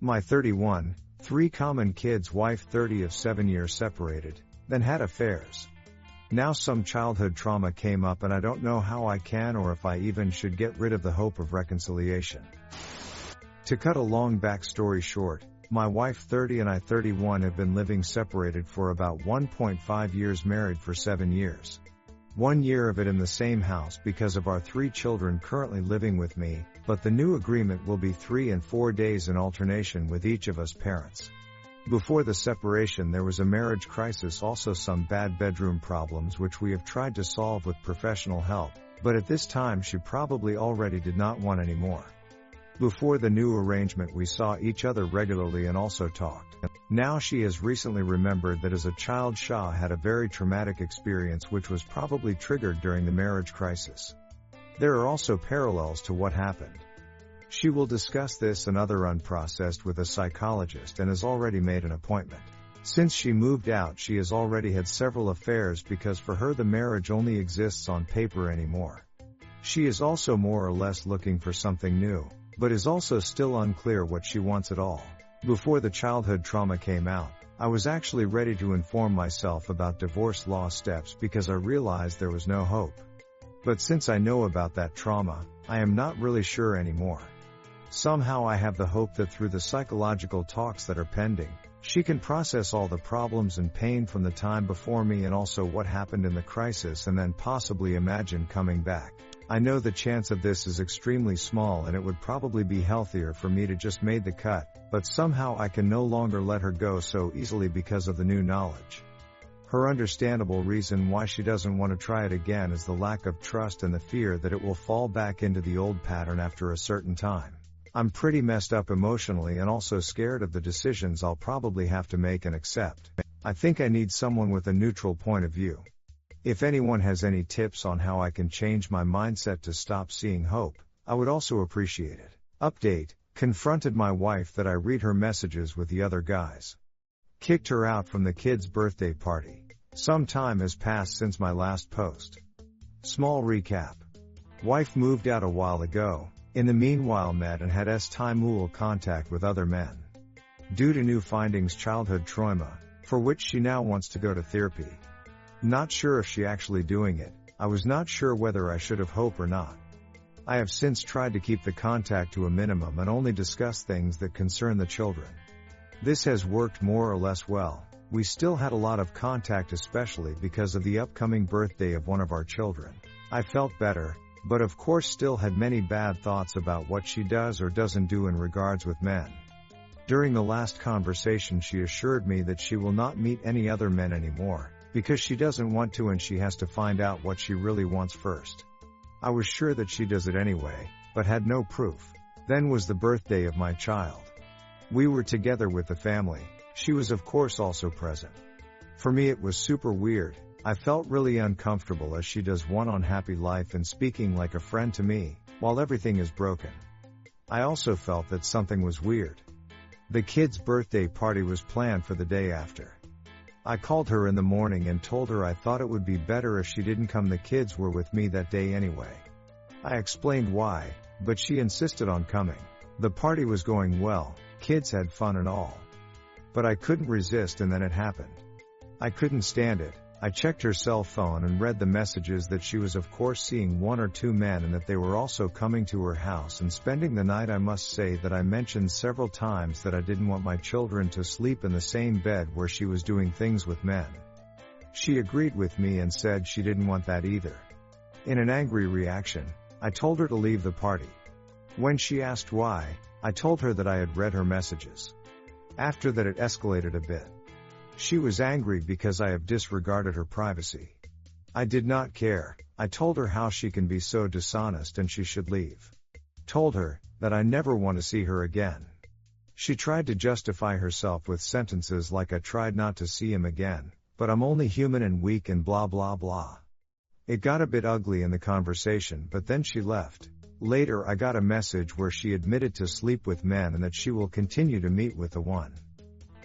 My 31, three common kids wife 30 of 7 years separated, then had affairs. Now some childhood trauma came up and I don't know how I can or if I even should get rid of the hope of reconciliation. To cut a long backstory short, my wife 30 and I 31 have been living separated for about 1.5 years married for 7 years. One year of it in the same house because of our three children currently living with me, but the new agreement will be three and four days in alternation with each of us parents. Before the separation there was a marriage crisis also some bad bedroom problems which we have tried to solve with professional help, but at this time she probably already did not want any more. Before the new arrangement we saw each other regularly and also talked. Now she has recently remembered that as a child Shah had a very traumatic experience which was probably triggered during the marriage crisis. There are also parallels to what happened. She will discuss this and other unprocessed with a psychologist and has already made an appointment. Since she moved out she has already had several affairs because for her the marriage only exists on paper anymore. She is also more or less looking for something new, but is also still unclear what she wants at all. Before the childhood trauma came out, I was actually ready to inform myself about divorce law steps because I realized there was no hope. But since I know about that trauma, I am not really sure anymore. Somehow I have the hope that through the psychological talks that are pending, she can process all the problems and pain from the time before me and also what happened in the crisis and then possibly imagine coming back. I know the chance of this is extremely small and it would probably be healthier for me to just made the cut, but somehow I can no longer let her go so easily because of the new knowledge. Her understandable reason why she doesn't want to try it again is the lack of trust and the fear that it will fall back into the old pattern after a certain time. I'm pretty messed up emotionally and also scared of the decisions I'll probably have to make and accept. I think I need someone with a neutral point of view. If anyone has any tips on how I can change my mindset to stop seeing hope, I would also appreciate it. Update, confronted my wife that I read her messages with the other guys. Kicked her out from the kid's birthday party. Some time has passed since my last post. Small recap. Wife moved out a while ago, in the meanwhile met and had S. Timul contact with other men. Due to new findings childhood trauma, for which she now wants to go to therapy. Not sure if she actually doing it, I was not sure whether I should have hope or not. I have since tried to keep the contact to a minimum and only discuss things that concern the children. This has worked more or less well. We still had a lot of contact especially because of the upcoming birthday of one of our children. I felt better, but of course still had many bad thoughts about what she does or doesn't do in regards with men. During the last conversation she assured me that she will not meet any other men anymore, because she doesn't want to and she has to find out what she really wants first. I was sure that she does it anyway, but had no proof. Then was the birthday of my child. We were together with the family, she was of course also present. For me it was super weird, I felt really uncomfortable as she does one on happy life and speaking like a friend to me, while everything is broken. I also felt that something was weird. The kid's birthday party was planned for the day after. I called her in the morning and told her I thought it would be better if she didn't come the kids were with me that day anyway. I explained why, but she insisted on coming. The party was going well, kids had fun and all. But I couldn't resist and then it happened. I couldn't stand it, I checked her cell phone and read the messages that she was of course seeing one or two men and that they were also coming to her house and spending the night I must say that I mentioned several times that I didn't want my children to sleep in the same bed where she was doing things with men. She agreed with me and said she didn't want that either. In an angry reaction, I told her to leave the party. When she asked why, I told her that I had read her messages. After that it escalated a bit. She was angry because I have disregarded her privacy. I did not care, I told her how she can be so dishonest and she should leave. Told her that I never want to see her again. She tried to justify herself with sentences like I tried not to see him again, but I'm only human and weak and blah blah blah. It got a bit ugly in the conversation, but then she left. Later I got a message where she admitted to sleep with men and that she will continue to meet with the one.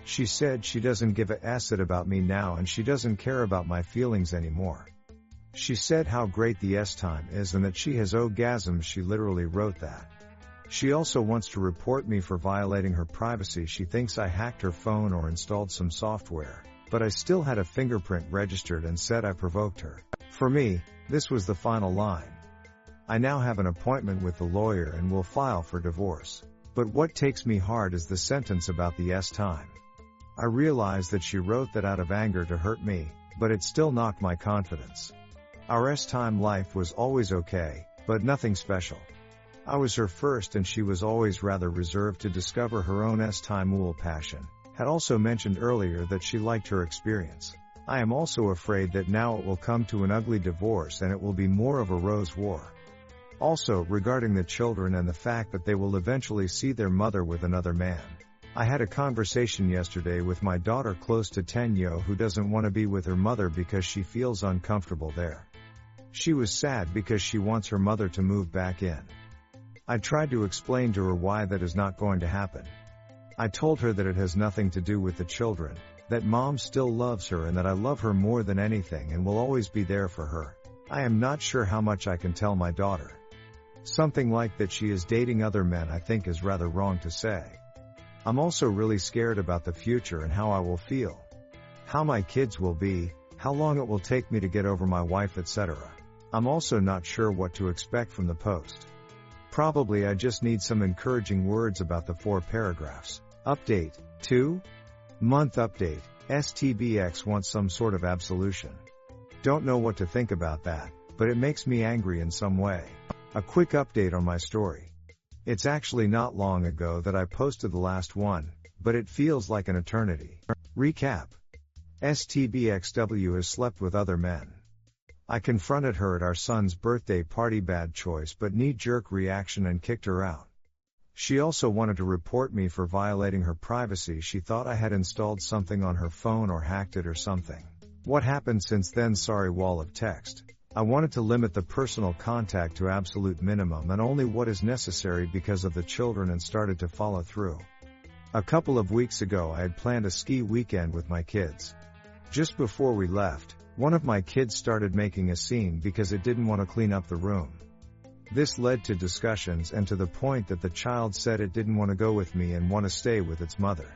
She said she doesn't give a acid about me now and she doesn't care about my feelings anymore. She said how great the S time is and that she has orgasms she literally wrote that. She also wants to report me for violating her privacy. She thinks I hacked her phone or installed some software, but I still had a fingerprint registered and said I provoked her. For me, this was the final line. I now have an appointment with the lawyer and will file for divorce. But what takes me hard is the sentence about the S time. I realized that she wrote that out of anger to hurt me, but it still knocked my confidence. Our S time life was always okay, but nothing special. I was her first and she was always rather reserved to discover her own S-Time wool passion. Had also mentioned earlier that she liked her experience. I am also afraid that now it will come to an ugly divorce and it will be more of a rose war. Also, regarding the children and the fact that they will eventually see their mother with another man. I had a conversation yesterday with my daughter close to Tenyo who doesn't want to be with her mother because she feels uncomfortable there. She was sad because she wants her mother to move back in. I tried to explain to her why that is not going to happen. I told her that it has nothing to do with the children, that mom still loves her and that I love her more than anything and will always be there for her. I am not sure how much I can tell my daughter. Something like that she is dating other men I think is rather wrong to say. I'm also really scared about the future and how I will feel. How my kids will be, how long it will take me to get over my wife etc. I'm also not sure what to expect from the post. Probably I just need some encouraging words about the four paragraphs. Update. 2. Month update. STBX wants some sort of absolution. Don't know what to think about that, but it makes me angry in some way. A quick update on my story. It's actually not long ago that I posted the last one, but it feels like an eternity. Recap. STBXW has slept with other men. I confronted her at our son's birthday party bad choice but knee jerk reaction and kicked her out. She also wanted to report me for violating her privacy. She thought I had installed something on her phone or hacked it or something. What happened since then? Sorry, wall of text. I wanted to limit the personal contact to absolute minimum and only what is necessary because of the children and started to follow through. A couple of weeks ago, I had planned a ski weekend with my kids. Just before we left, one of my kids started making a scene because it didn't want to clean up the room. This led to discussions and to the point that the child said it didn't want to go with me and want to stay with its mother.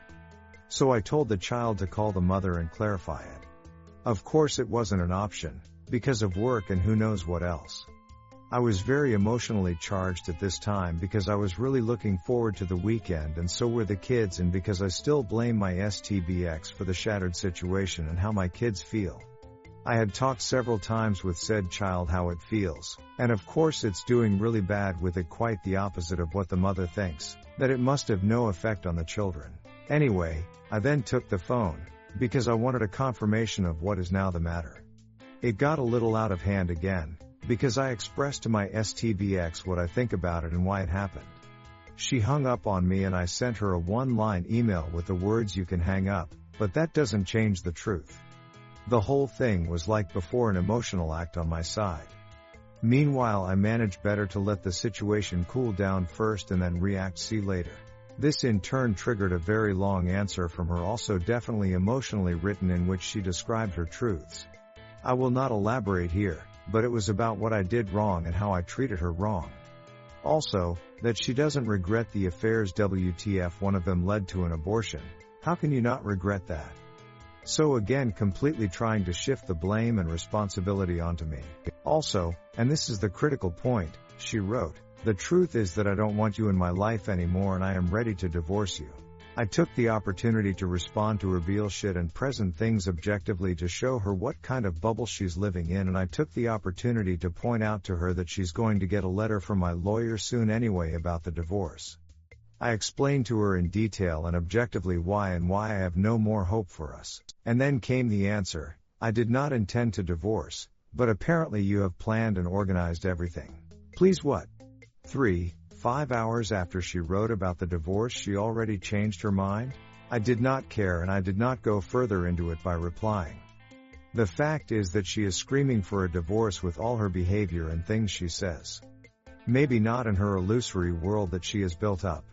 So I told the child to call the mother and clarify it. Of course it wasn't an option, because of work and who knows what else. I was very emotionally charged at this time because I was really looking forward to the weekend and so were the kids and because I still blame my STBX for the shattered situation and how my kids feel. I had talked several times with said child how it feels, and of course it's doing really bad with it quite the opposite of what the mother thinks, that it must have no effect on the children. Anyway, I then took the phone, because I wanted a confirmation of what is now the matter. It got a little out of hand again, because I expressed to my STBX what I think about it and why it happened. She hung up on me and I sent her a one-line email with the words you can hang up, but that doesn't change the truth. The whole thing was like before an emotional act on my side. Meanwhile I managed better to let the situation cool down first and then react see later. This in turn triggered a very long answer from her also definitely emotionally written in which she described her truths. I will not elaborate here, but it was about what I did wrong and how I treated her wrong. Also, that she doesn't regret the affairs WTF one of them led to an abortion. How can you not regret that? So again completely trying to shift the blame and responsibility onto me. Also, and this is the critical point, she wrote, the truth is that I don't want you in my life anymore and I am ready to divorce you. I took the opportunity to respond to reveal shit and present things objectively to show her what kind of bubble she's living in and I took the opportunity to point out to her that she's going to get a letter from my lawyer soon anyway about the divorce. I explained to her in detail and objectively why and why I have no more hope for us. And then came the answer, I did not intend to divorce, but apparently you have planned and organized everything. Please what? 3. Five hours after she wrote about the divorce she already changed her mind? I did not care and I did not go further into it by replying. The fact is that she is screaming for a divorce with all her behavior and things she says. Maybe not in her illusory world that she has built up.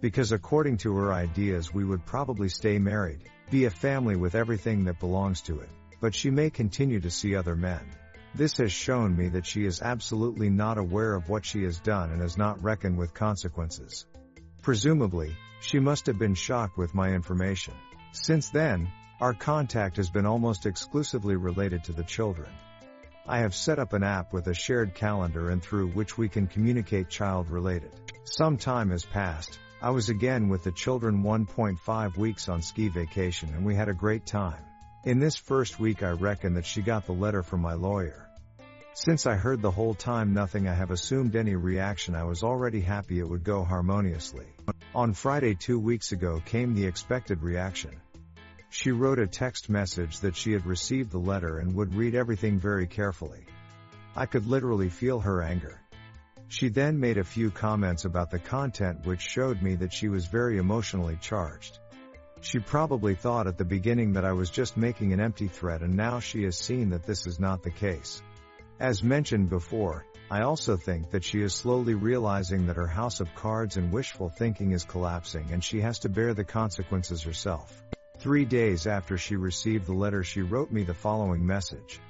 Because according to her ideas we would probably stay married, be a family with everything that belongs to it, but she may continue to see other men. This has shown me that she is absolutely not aware of what she has done and has not reckoned with consequences. Presumably, she must have been shocked with my information. Since then, our contact has been almost exclusively related to the children. I have set up an app with a shared calendar and through which we can communicate child related. Some time has passed. I was again with the children 1.5 weeks on ski vacation and we had a great time. In this first week I reckon that she got the letter from my lawyer. Since I heard the whole time nothing I have assumed any reaction I was already happy it would go harmoniously. On Friday two weeks ago came the expected reaction. She wrote a text message that she had received the letter and would read everything very carefully. I could literally feel her anger. She then made a few comments about the content which showed me that she was very emotionally charged. She probably thought at the beginning that I was just making an empty threat and now she has seen that this is not the case. As mentioned before, I also think that she is slowly realizing that her house of cards and wishful thinking is collapsing and she has to bear the consequences herself. Three days after she received the letter she wrote me the following message.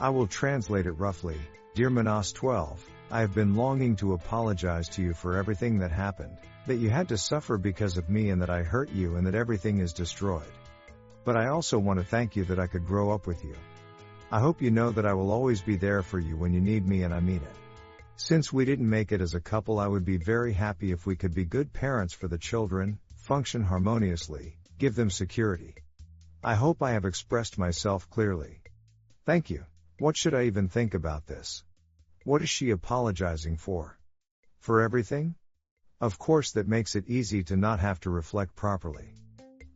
I will translate it roughly. Dear Manas 12, I have been longing to apologize to you for everything that happened, that you had to suffer because of me and that I hurt you and that everything is destroyed. But I also want to thank you that I could grow up with you. I hope you know that I will always be there for you when you need me and I mean it. Since we didn't make it as a couple I would be very happy if we could be good parents for the children, function harmoniously, Give them security. I hope I have expressed myself clearly. Thank you. What should I even think about this? What is she apologizing for? For everything? Of course that makes it easy to not have to reflect properly.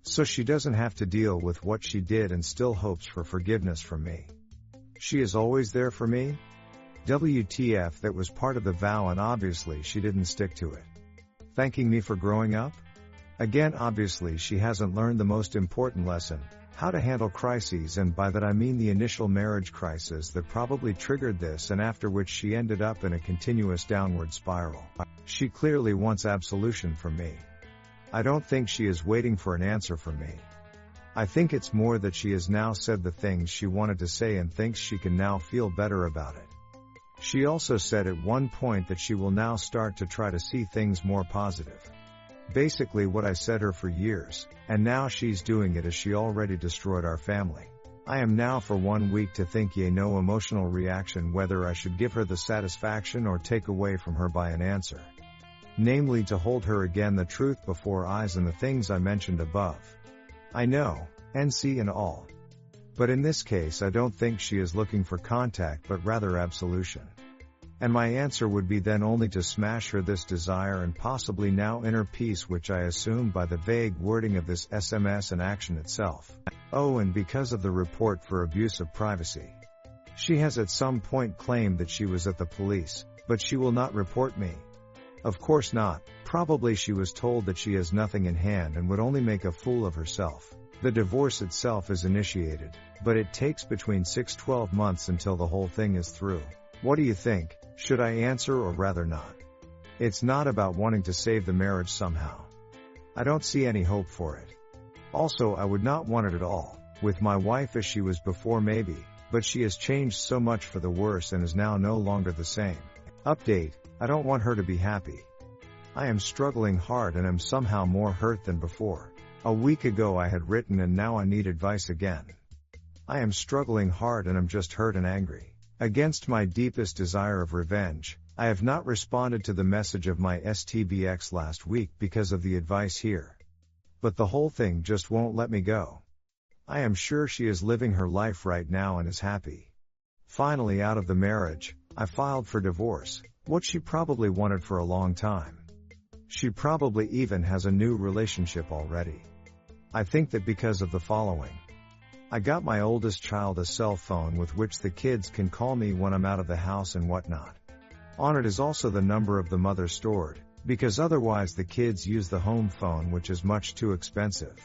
So she doesn't have to deal with what she did and still hopes for forgiveness from me. She is always there for me? WTF that was part of the vow and obviously she didn't stick to it. Thanking me for growing up? Again obviously she hasn't learned the most important lesson, how to handle crises and by that I mean the initial marriage crisis that probably triggered this and after which she ended up in a continuous downward spiral. She clearly wants absolution from me. I don't think she is waiting for an answer from me. I think it's more that she has now said the things she wanted to say and thinks she can now feel better about it. She also said at one point that she will now start to try to see things more positive. Basically what I said her for years, and now she's doing it as she already destroyed our family. I am now for one week to think ye no emotional reaction whether I should give her the satisfaction or take away from her by an answer. Namely to hold her again the truth before eyes and the things I mentioned above. I know, NC and all. But in this case I don't think she is looking for contact but rather absolution. And my answer would be then only to smash her this desire and possibly now inner peace which I assume by the vague wording of this SMS and action itself. Oh and because of the report for abuse of privacy. She has at some point claimed that she was at the police, but she will not report me. Of course not, probably she was told that she has nothing in hand and would only make a fool of herself. The divorce itself is initiated, but it takes between 6-12 months until the whole thing is through. What do you think? Should I answer or rather not? It's not about wanting to save the marriage somehow. I don't see any hope for it. Also, I would not want it at all, with my wife as she was before maybe, but she has changed so much for the worse and is now no longer the same. Update, I don't want her to be happy. I am struggling hard and am somehow more hurt than before. A week ago I had written and now I need advice again. I am struggling hard and am just hurt and angry. Against my deepest desire of revenge, I have not responded to the message of my STBX last week because of the advice here. But the whole thing just won't let me go. I am sure she is living her life right now and is happy. Finally out of the marriage, I filed for divorce, what she probably wanted for a long time. She probably even has a new relationship already. I think that because of the following. I got my oldest child a cell phone with which the kids can call me when I'm out of the house and whatnot. On it is also the number of the mother stored, because otherwise the kids use the home phone which is much too expensive.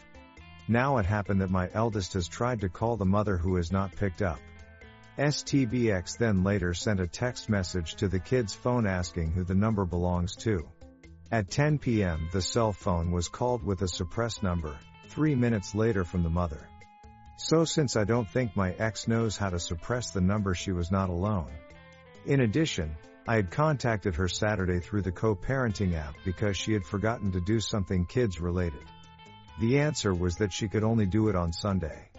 Now it happened that my eldest has tried to call the mother who has not picked up. STBX then later sent a text message to the kid's phone asking who the number belongs to. At 10 p.m. the cell phone was called with a suppressed number, three minutes later from the mother. So since I don't think my ex knows how to suppress the number she was not alone. In addition, I had contacted her Saturday through the co-parenting app because she had forgotten to do something kids related. The answer was that she could only do it on Sunday.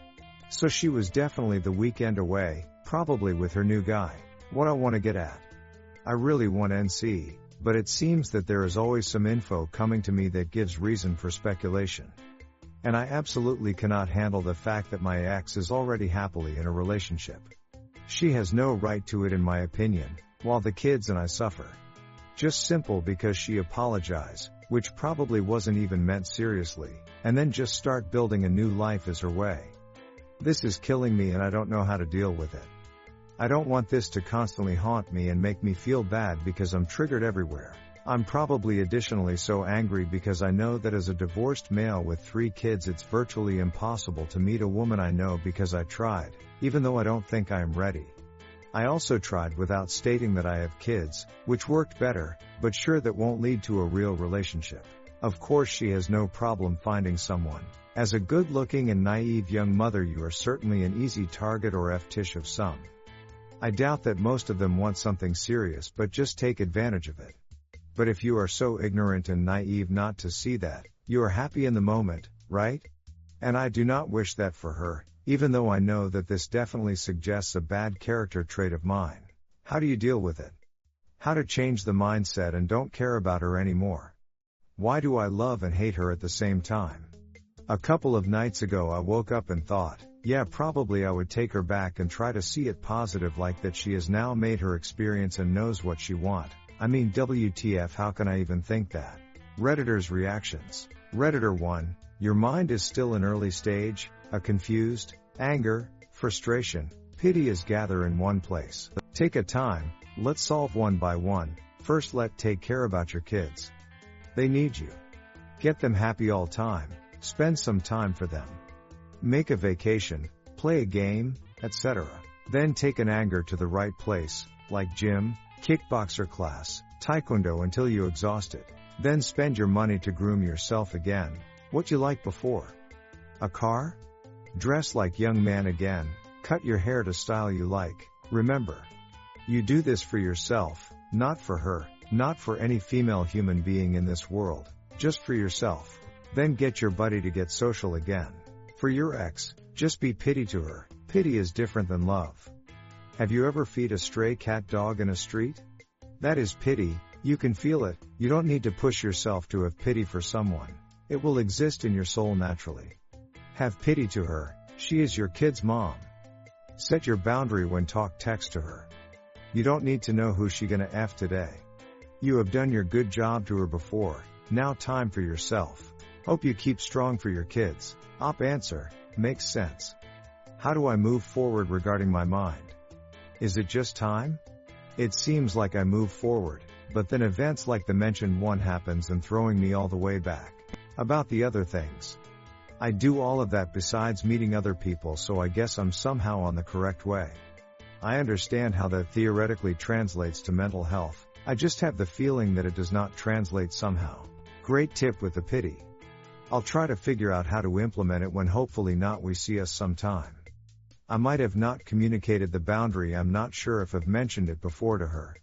So she was definitely the weekend away, probably with her new guy. What I want to get at. I really want NC, but it seems that there is always some info coming to me that gives reason for speculation. And I absolutely cannot handle the fact that my ex is already happily in a relationship. She has no right to it in my opinion, while the kids and I suffer. Just simple because she apologized, which probably wasn't even meant seriously, and then just start building a new life as her way. This is killing me and I don't know how to deal with it. I don't want this to constantly haunt me and make me feel bad because I'm triggered everywhere. I'm probably additionally so angry because I know that as a divorced male with three kids it's virtually impossible to meet a woman I know because I tried, even though I don't think I am ready. I also tried without stating that I have kids, which worked better, but sure that won't lead to a real relationship. Of course she has no problem finding someone. As a good looking and naive young mother you are certainly an easy target or f-tish of some. I doubt that most of them want something serious but just take advantage of it. But if you are so ignorant and naive not to see that, you are happy in the moment, right? And I do not wish that for her, even though I know that this definitely suggests a bad character trait of mine. How do you deal with it? How to change the mindset and don't care about her anymore? Why do I love and hate her at the same time? A couple of nights ago I woke up and thought, yeah probably I would take her back and try to see it positive like that she has now made her experience and knows what she want. I mean WTF how can I even think that? Redditor's reactions. Redditor 1, your mind is still in early stage, a confused, anger, frustration, pity is gather in one place. Take a time, let's solve one by one. First let take care about your kids. They need you. Get them happy all time, spend some time for them. Make a vacation, play a game, etc. Then take an anger to the right place, like gym, kickboxer class, taekwondo until you exhaust it. Then spend your money to groom yourself again, what you like before. A car? Dress like young man again, cut your hair to style you like. Remember, you do this for yourself, not for her, not for any female human being in this world, just for yourself. Then get your buddy to get social again. For your ex, just be pity to her. Pity is different than love. Have you ever feed a stray cat dog in a street? That is pity, you can feel it, you don't need to push yourself to have pity for someone. It will exist in your soul naturally. Have pity to her, she is your kid's mom. Set your boundary when talk text to her. You don't need to know who she gonna F today. You have done your good job to her before, now time for yourself. Hope you keep strong for your kids. Op answer, makes sense. How do I move forward regarding my mind? Is it just time? It seems like I move forward, but then events like the mentioned one happens and throwing me all the way back. About the other things. I do all of that besides meeting other people so I guess I'm somehow on the correct way. I understand how that theoretically translates to mental health, I just have the feeling that it does not translate somehow. Great tip with the pity. I'll try to figure out how to implement it when hopefully not we see us sometime. I might have not communicated the boundary I'm not sure if I've mentioned it before to her.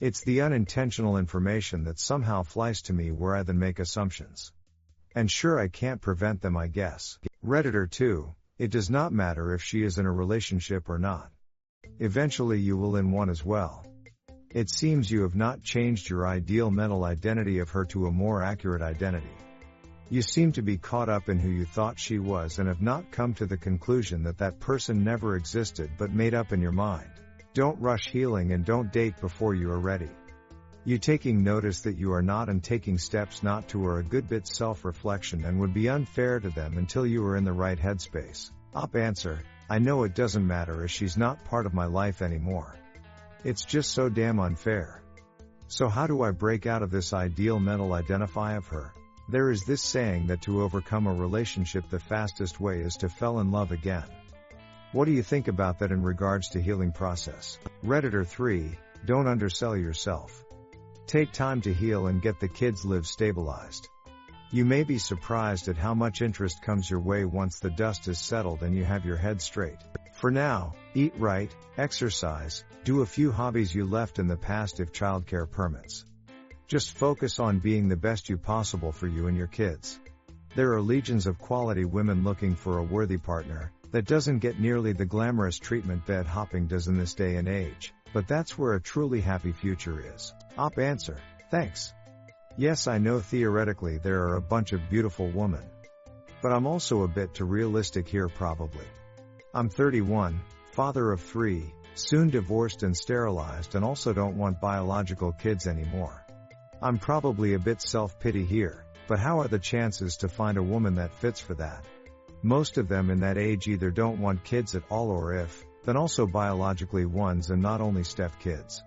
It's the unintentional information that somehow flies to me where I then make assumptions. And sure I can't prevent them I guess. Redditor 2, it does not matter if she is in a relationship or not. Eventually you will in one as well. It seems you have not changed your ideal mental identity of her to a more accurate identity. You seem to be caught up in who you thought she was and have not come to the conclusion that that person never existed but made up in your mind. Don't rush healing and don't date before you are ready. You taking notice that you are not and taking steps not to are a good bit self-reflection and would be unfair to them until you are in the right headspace. Op answer, I know it doesn't matter as she's not part of my life anymore. It's just so damn unfair. So how do I break out of this ideal mental identify of her? There is this saying that to overcome a relationship the fastest way is to fall in love again. What do you think about that in regards to healing process? Redditor 3, don't undersell yourself. Take time to heal and get the kids live stabilized. You may be surprised at how much interest comes your way once the dust is settled and you have your head straight. For now, eat right, exercise, do a few hobbies you left in the past if childcare permits. Just focus on being the best you possible for you and your kids. There are legions of quality women looking for a worthy partner that doesn't get nearly the glamorous treatment bed hopping does in this day and age, but that's where a truly happy future is. Op answer. Thanks. Yes, I know theoretically there are a bunch of beautiful women. But I'm also a bit too realistic here probably. I'm 31, father of three, soon divorced and sterilized and also don't want biological kids anymore. I'm probably a bit self-pity here, but how are the chances to find a woman that fits for that? Most of them in that age either don't want kids at all or if, then also biologically ones and not only step kids.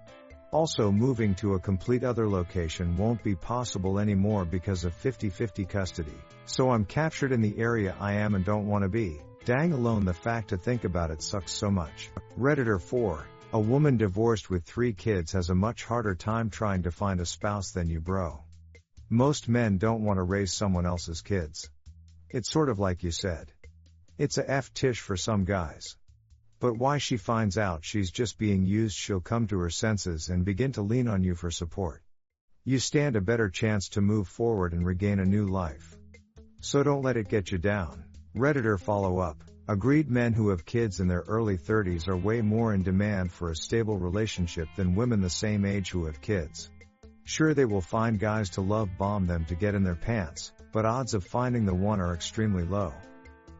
Also moving to a complete other location won't be possible anymore because of 50-50 custody. So I'm captured in the area I am and don't want to be. Dang alone the fact to think about it sucks so much. Redditor 4. A woman divorced with three kids has a much harder time trying to find a spouse than you bro. Most men don't want to raise someone else's kids. It's sort of like you said. It's a F tish for some guys. But why she finds out she's just being used she'll come to her senses and begin to lean on you for support. You stand a better chance to move forward and regain a new life. So don't let it get you down. Redditor follow up. Agreed men who have kids in their early 30s are way more in demand for a stable relationship than women the same age who have kids. Sure they will find guys to love bomb them to get in their pants, but odds of finding the one are extremely low.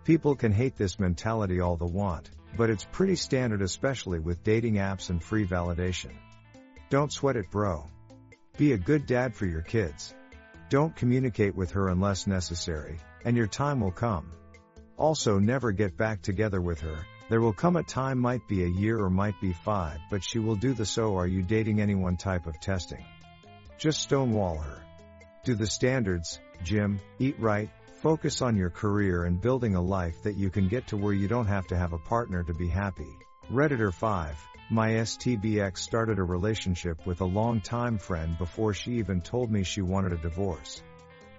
People can hate this mentality all the want, but it's pretty standard especially with dating apps and free validation. Don't sweat it bro. Be a good dad for your kids. Don't communicate with her unless necessary, and your time will come. Also never get back together with her, there will come a time might be a year or might be five but she will do the so are you dating anyone type of testing. Just stonewall her. Do the standards, gym, eat right, Focus on your career and building a life that you can get to where you don't have to have a partner to be happy. Redditor 5. My STBX started a relationship with a long-time friend before she even told me she wanted a divorce.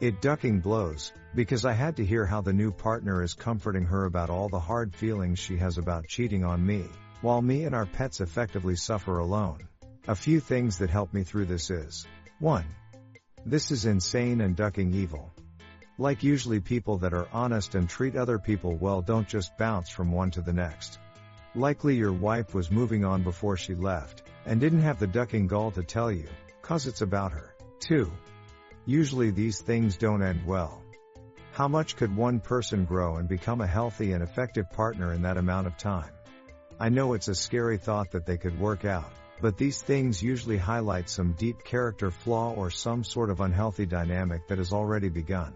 It ducking blows, because I had to hear how the new partner is comforting her about all the hard feelings she has about cheating on me, while me and our pets effectively suffer alone. A few things that help me through this is 1. This is insane and ducking evil. Like usually people that are honest and treat other people well don't just bounce from one to the next. Likely your wife was moving on before she left, and didn't have the ducking gall to tell you, cause it's about her. 2. Usually these things don't end well. How much could one person grow and become a healthy and effective partner in that amount of time? I know it's a scary thought that they could work out, but these things usually highlight some deep character flaw or some sort of unhealthy dynamic that has already begun.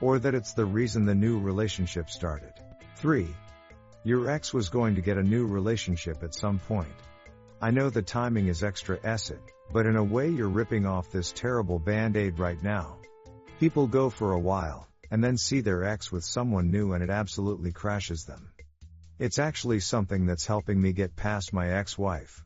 Or that it's the reason the new relationship started. 3. Your ex was going to get a new relationship at some point. I know the timing is extra acid, but in a way you're ripping off this terrible band-aid right now. People go for a while, and then see their ex with someone new and it absolutely crashes them. It's actually something that's helping me get past my ex-wife.